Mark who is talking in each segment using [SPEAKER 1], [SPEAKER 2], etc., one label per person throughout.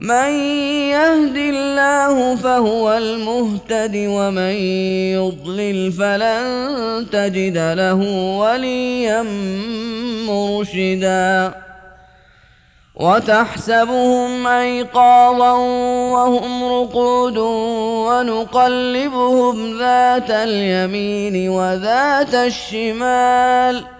[SPEAKER 1] من يهد الله فهو المهتد ومن يضلل فلن تجد له وليا مرشدا. وتحسبهم أيقاظا وهم رقود ونقلبهم ذات اليمين وذات الشمال.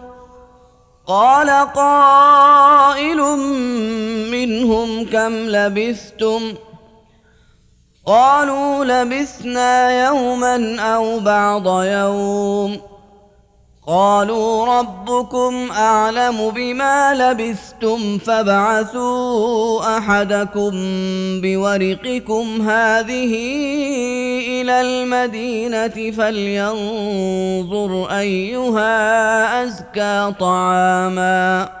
[SPEAKER 1] قال قائل منهم كم لبثتم ۖ؟ قالوا لبثنا يوما أو بعض يوم. قالوا ربكم أعلم بما لبثتم فابعثوا أحدكم بورقكم هذه إلى المدينة فلينظر أيها أزكى طعاما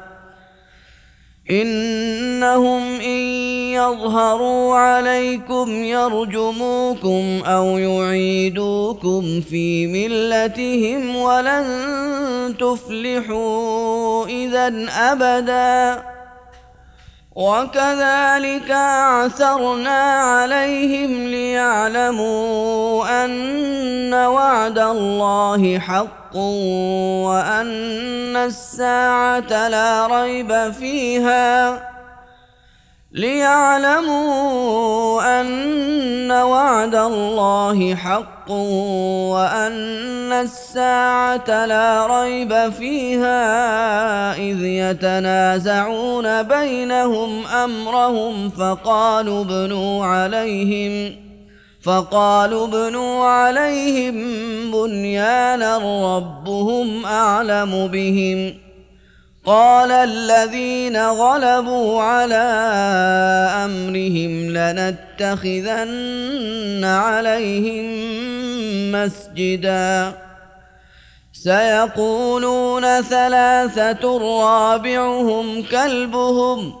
[SPEAKER 1] إنهم إن يظهروا عليكم يرجموكم أو يعيدوكم في ملتهم ولن تفلحوا إذا أبدا. وكذلك اعثرنا عليهم ليعلموا أن وعد الله حق وأن الساعة لا ريب فيها ليعلموا ان وعد الله حق وان الساعة لا ريب فيها اذ يتنازعون بينهم امرهم فقالوا ابنوا عليهم فقالوا ابنوا عليهم بنيانا ربهم اعلم بهم قال الذين غلبوا على أمرهم لنتخذن عليهم مسجدا. سيقولون ثلاثة رابعهم كلبهم.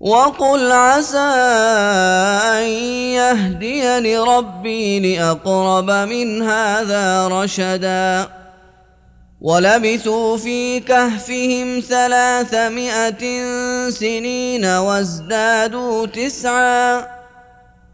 [SPEAKER 1] وقل عسى أن يهديني ربي لأقرب من هذا رشدا. ولبثوا في كهفهم ثلاثمائه سنين وازدادوا تسعا.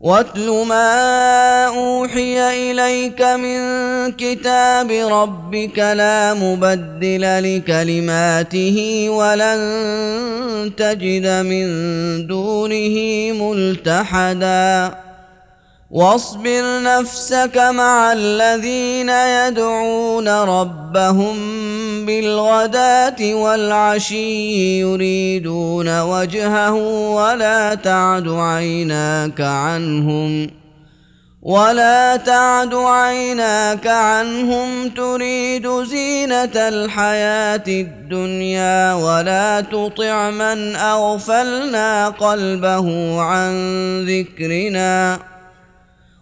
[SPEAKER 1] واتل ما أوحي إليك من كتاب ربك لا مبدل لكلماته ولن تجد من دونه ملتحدا. واصبر نفسك مع الذين يدعون ربهم بالغداة والعشي يريدون وجهه ولا تعد عيناك عنهم ولا تعد عيناك عنهم تريد زينة الحياة الدنيا ولا تطع من أغفلنا قلبه عن ذكرنا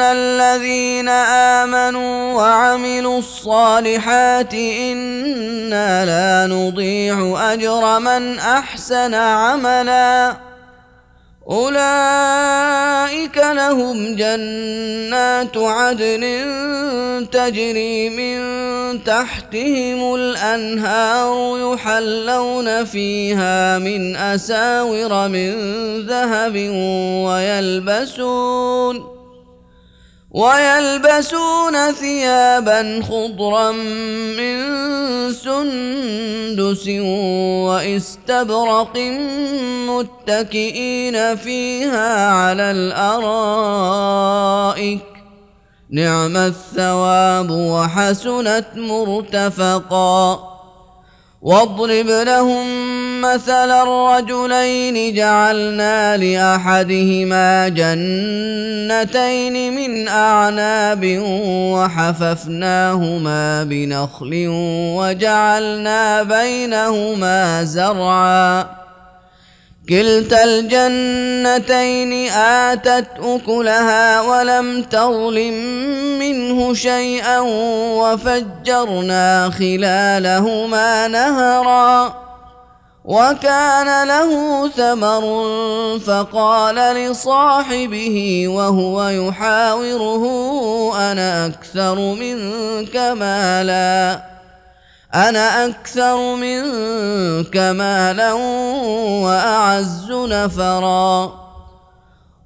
[SPEAKER 1] ان الذين امنوا وعملوا الصالحات أنا لا نضيع اجر من احسن عملا اولئك لهم جنات عدن تجري من تحتهم الانهار يحلون فيها من اساور من ذهب ويلبسون ويلبسون ثيابا خضرا من سندس واستبرق متكئين فيها على الأرائك. نعم الثواب وحسنت مرتفقا. واضرب لهم مثل الرجلين جعلنا لأحدهما جنتين من أعناب وحففناهما بنخل وجعلنا بينهما زرعا. كلتا الجنتين آتت أكلها ولم تظلم منه شيئا وفجرنا خلالهما نهرا. وكان له ثمر فقال لصاحبه وهو يحاوره أنا أكثر منك مالا أنا أكثر منك مالا وأعز نفرا.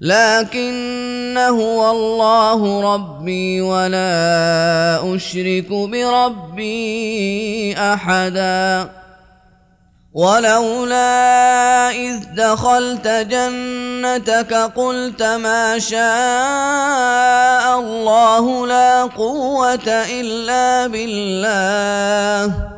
[SPEAKER 1] لكن هو الله ربي ولا أشرك بربي أحدا. ولولا إذ دخلت جنتك قلت ما شاء الله لا قوة إلا بالله.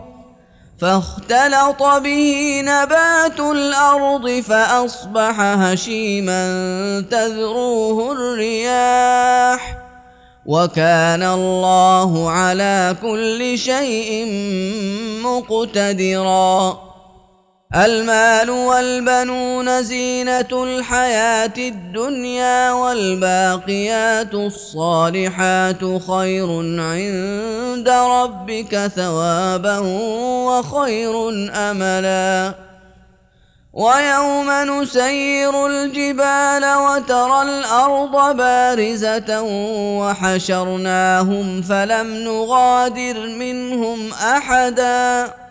[SPEAKER 1] فاختلط به نبات الأرض فأصبح هشيما تذروه الرياح وكان الله على كل شيء مقتدرا المال والبنون زينة الحياة الدنيا والباقيات الصالحات خير عند ربك ثوابا وخير أملا. ويوم نسير الجبال وترى الأرض بارزة وحشرناهم فلم نغادر منهم أحداً.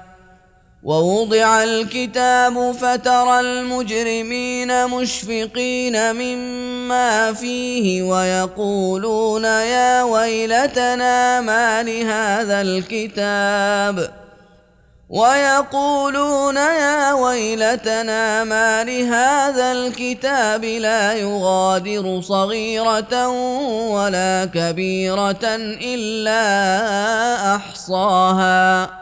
[SPEAKER 1] ووضع الكتاب فترى المجرمين مشفقين مما فيه ويقولون يا ويلتنا ما لهذا الكتاب ويقولون يا ويلتنا ما لهذا الكتاب لا يغادر صغيرة ولا كبيرة إلا أحصاها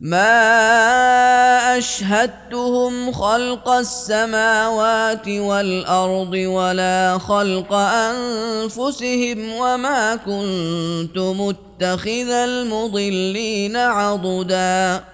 [SPEAKER 1] ما اشهدتهم خلق السماوات والارض ولا خلق انفسهم وما كنت متخذ المضلين عضدا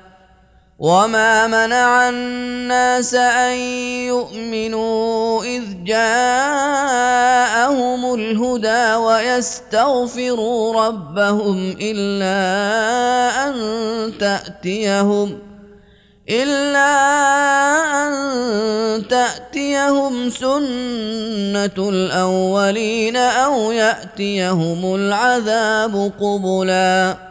[SPEAKER 1] وما منع الناس ان يؤمنوا اذ جاءهم الهدى ويستغفروا ربهم الا ان تاتيهم إلا أن تأتيهم سنة الأولين أو يأتيهم العذاب قبلاً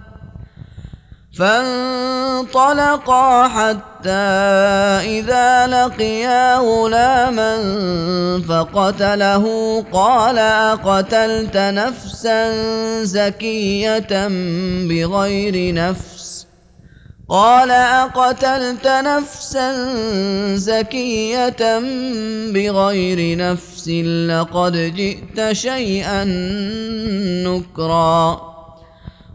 [SPEAKER 1] فانطلقا حتى إذا لقيا غلاما فقتله قال أقتلت نفسا زكية بغير نفس؟ قال أقتلت نفسا زكية بغير نفس لقد جئت شيئا نكرا.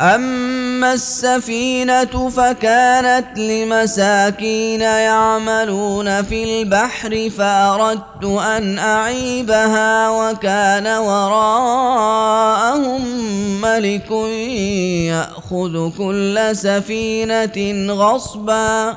[SPEAKER 1] اما السفينه فكانت لمساكين يعملون في البحر فاردت ان اعيبها وكان وراءهم ملك ياخذ كل سفينه غصبا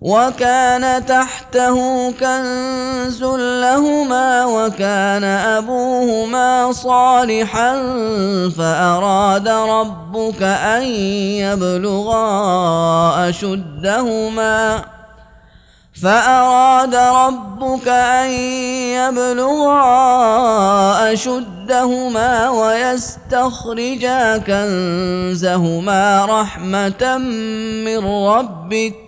[SPEAKER 1] وكان تحته كنز لهما وكان أبوهما صالحا فأراد ربك أن يبلغا أشدهما فأراد ربك أن يبلغا أشدهما ويستخرجا كنزهما رحمة من ربك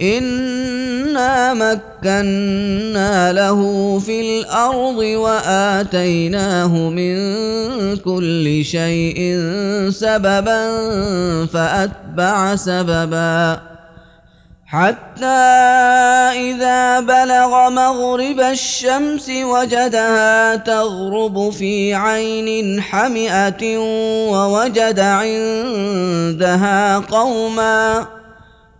[SPEAKER 1] انا مكنا له في الأرض واتيناه من كل شيء سببا فاتبع سببا حتى اذا بلغ مغرب الشمس وجدها تغرب في عين حمئه ووجد عندها قوما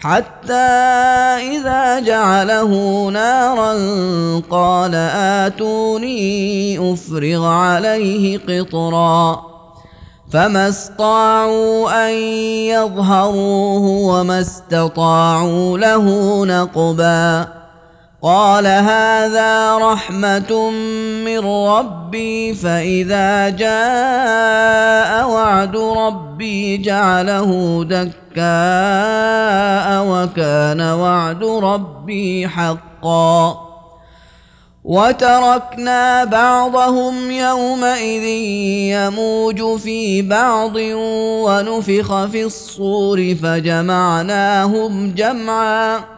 [SPEAKER 1] حتى إذا جعله نارا قال آتوني أفرغ عليه قطرًا فما استطاعوا أن يظهروه وما استطاعوا له نقبا قال هذا رحمة من ربي فإذا جاء وعد ربي جعله دكاء وكان وعد ربي حقا. وتركنا بعضهم يومئذ يموج في بعض ونفخ في الصور فجمعناهم جمعا.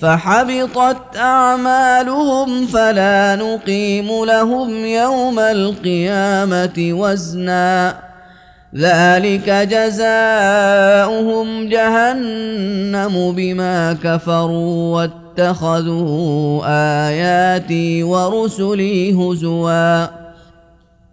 [SPEAKER 1] فحبطت أعمالهم فلا نقيم لهم يوم القيامة وزنا. ذلك جزاؤهم جهنم بما كفروا واتخذوا آياتي ورسلي هزوا.